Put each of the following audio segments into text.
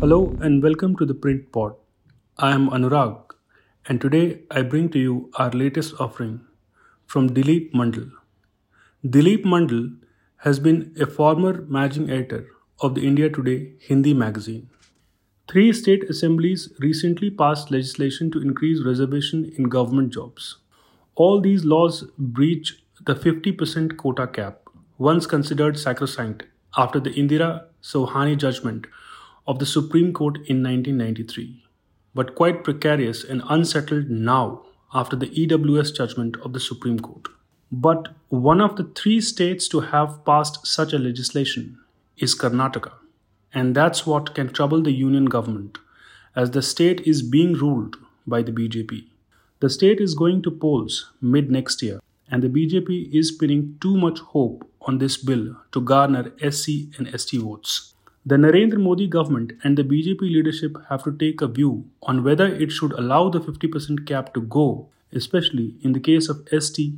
Hello and welcome to the Print Pod. I am Anurag and today I bring to you our latest offering from Dilip Mandal. Dilip Mandal has been a former managing editor of the India Today Hindi magazine. Three state assemblies recently passed legislation to increase reservation in government jobs. All these laws breach the 50% quota cap, once considered sacrosanct after the Indra Sawhney judgment of the Supreme Court in 1993, but quite precarious and unsettled now after the EWS judgment of the Supreme Court. But one of the three states to have passed such a legislation is Karnataka, and that's what can trouble the union government, as the state is being ruled by the BJP. The state is going to polls mid next year, and the BJP is pinning too much hope on this bill to garner SC and ST votes. The Narendra Modi government and the BJP leadership have to take a view on whether it should allow the 50% cap to go, especially in the case of ST,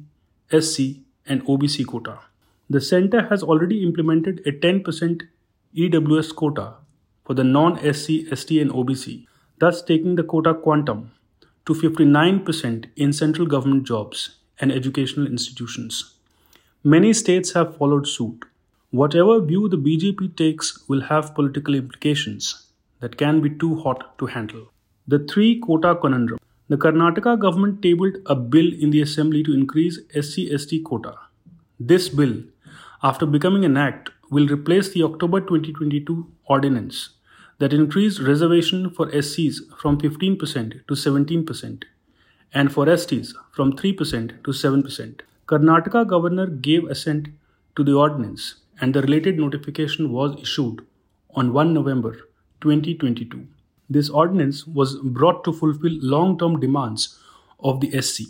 SC, and OBC quota. The centre has already implemented a 10% EWS quota for the non SC, ST, and OBC, thus taking the quota quantum to 59% in central government jobs and educational institutions. Many states have followed suit. Whatever view the BJP takes will have political implications that can be too hot to handle. The three quota conundrum. The Karnataka government tabled a bill in the assembly to increase SC ST quota. This bill, after becoming an act, will replace the October 2022 ordinance that increased reservation for SCs from 15% to 17% and for STs from 3% to 7%. Karnataka governor gave assent to the ordinance and the related notification was issued on 1 November 2022. This ordinance was brought to fulfill long term demands of the SC,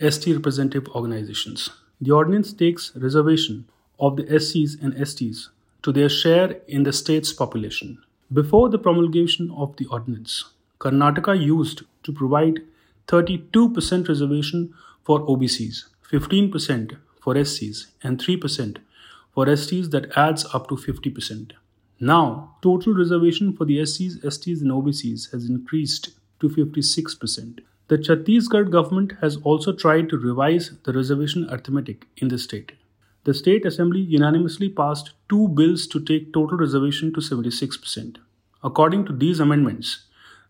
ST representative organizations. The ordinance takes reservation of the SCs and STs to their share in the state's population. Before the promulgation of the ordinance, Karnataka used to provide 32% reservation for OBCs, 15% for SCs, and 3% for STs that adds up to 50%. Now, total reservation for the SCs, STs, and OBCs has increased to 56%. The Chhattisgarh government has also tried to revise the reservation arithmetic in the state. The state assembly unanimously passed two bills to take total reservation to 76%. According to these amendments,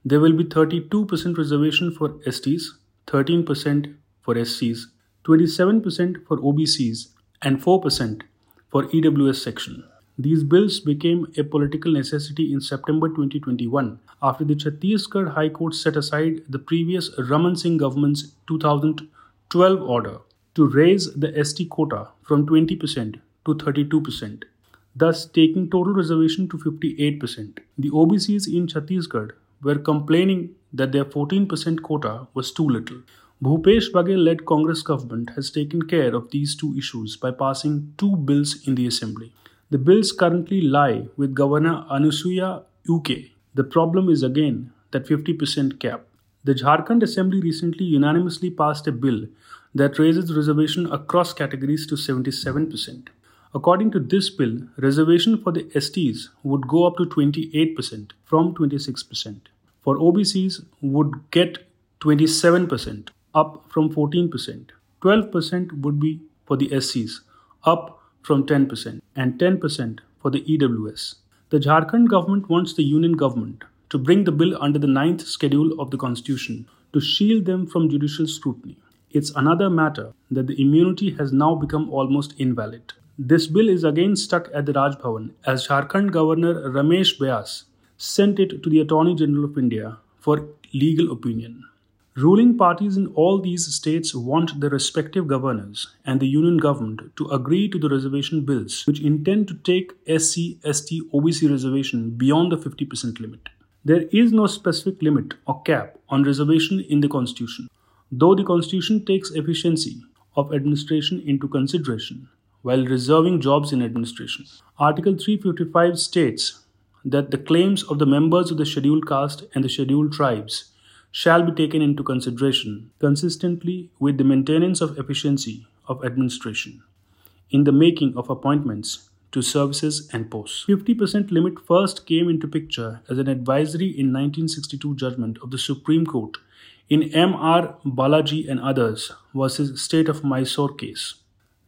there will be 32% reservation for STs, 13% for SCs, 27% for OBCs, and 4% for EWS section. These bills became a political necessity in September 2021 after the Chhattisgarh High Court set aside the previous Raman Singh government's 2012 order to raise the ST quota from 20% to 32%, thus taking total reservation to 58%. The OBCs in Chhattisgarh were complaining that their 14% quota was too little. Bhupesh Baghel led Congress government has taken care of these two issues by passing two bills in the assembly. The bills currently lie with Governor Anusuiya Uikey. The problem is again that 50% cap. The Jharkhand Assembly recently unanimously passed a bill that raises reservation across categories to 77%. According to this bill, reservation for the STs would go up to 28% from 26%. For OBCs would get 27% up from 14%. 12% would be for the SCs, up from 10%, and 10% for the EWS. The Jharkhand government wants the union government to bring the bill under the ninth schedule of the constitution to shield them from judicial scrutiny. It's another matter that the immunity has now become almost invalid. This bill is again stuck at the Raj Bhavan as Jharkhand Governor Ramesh Bais sent it to the Attorney General of India for legal opinion. Ruling parties in all these states want their respective governors and the union government to agree to the reservation bills which intend to take SC, ST, OBC reservation beyond the 50% limit. There is no specific limit or cap on reservation in the constitution, though the constitution takes efficiency of administration into consideration while reserving jobs in administration. Article 355 states that the claims of the members of the scheduled caste and the scheduled tribes shall be taken into consideration consistently with the maintenance of efficiency of administration in the making of appointments to services and posts. 50% limit first came into picture as an advisory in 1962 judgment of the Supreme Court in M.R. Balaji and others versus State of Mysore case.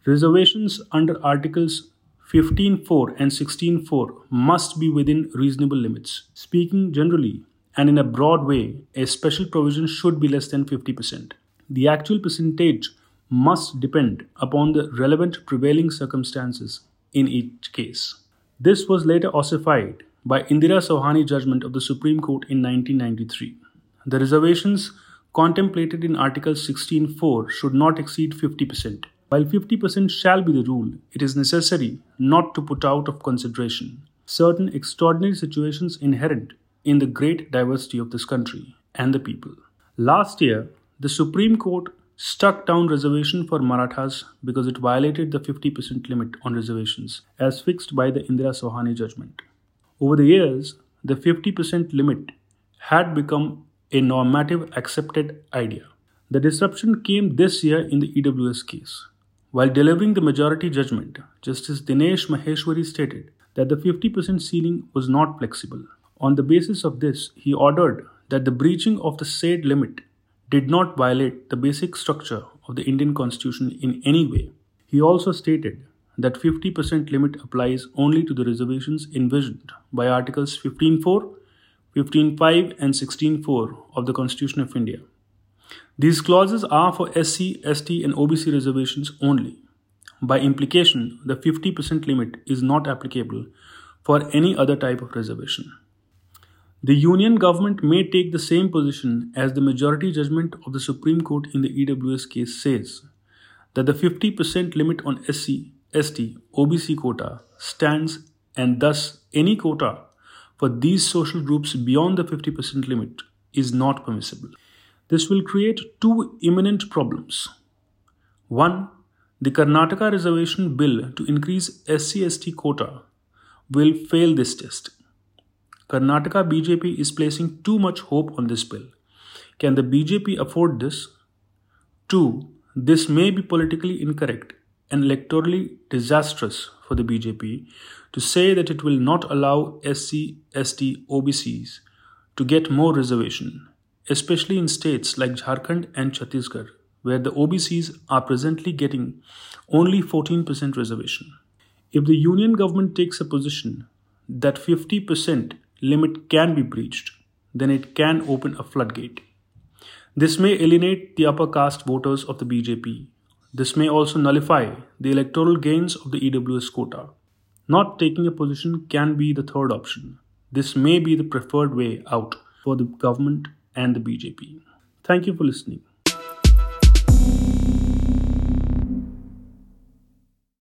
Reservations under Articles 15.4 and 16.4 must be within reasonable limits. Speaking generally and in a broad way, a special provision should be less than 50%. The actual percentage must depend upon the relevant prevailing circumstances in each case. This was later ossified by Indra Sawhney judgment of the Supreme Court in 1993. The reservations contemplated in Article 16.4 should not exceed 50%. While 50% shall be the rule, it is necessary not to put out of consideration certain extraordinary situations inherent in the great diversity of this country and the people. Last year, the Supreme Court struck down reservation for Marathas because it violated the 50% limit on reservations as fixed by the Indra Sawhney judgment. Over the years, the 50% limit had become a normative accepted idea. The disruption came this year in the EWS case. While delivering the majority judgment, Justice Dinesh Maheshwari stated that the 50% ceiling was not flexible. On the basis of this, he ordered that the breaching of the said limit did not violate the basic structure of the Indian Constitution in any way. He also stated that 50% limit applies only to the reservations envisioned by Articles 15.4, 15.5 and 16.4 of the Constitution of India. These clauses are for SC, ST and OBC reservations only. By implication, the 50% limit is not applicable for any other type of reservation. The Union government may take the same position as the majority judgment of the Supreme Court in the EWS case says that the 50% limit on SC, ST, OBC quota stands and thus any quota for these social groups beyond the 50% limit is not permissible. This will create two imminent problems. One, the Karnataka reservation bill to increase SC ST quota will fail this test. Karnataka BJP is placing too much hope on this bill. Can the BJP afford this? Two, this may be politically incorrect and electorally disastrous for the BJP to say that it will not allow SC, ST, OBCs to get more reservation, especially in states like Jharkhand and Chhattisgarh, where the OBCs are presently getting only 14% reservation. If the union government takes a position that 50% limit can be breached, then it can open a floodgate. This may alienate the upper caste voters of the BJP. This may also nullify the electoral gains of the EWS quota. Not taking a position can be the third option. This may be the preferred way out for the government and the BJP. Thank you for listening.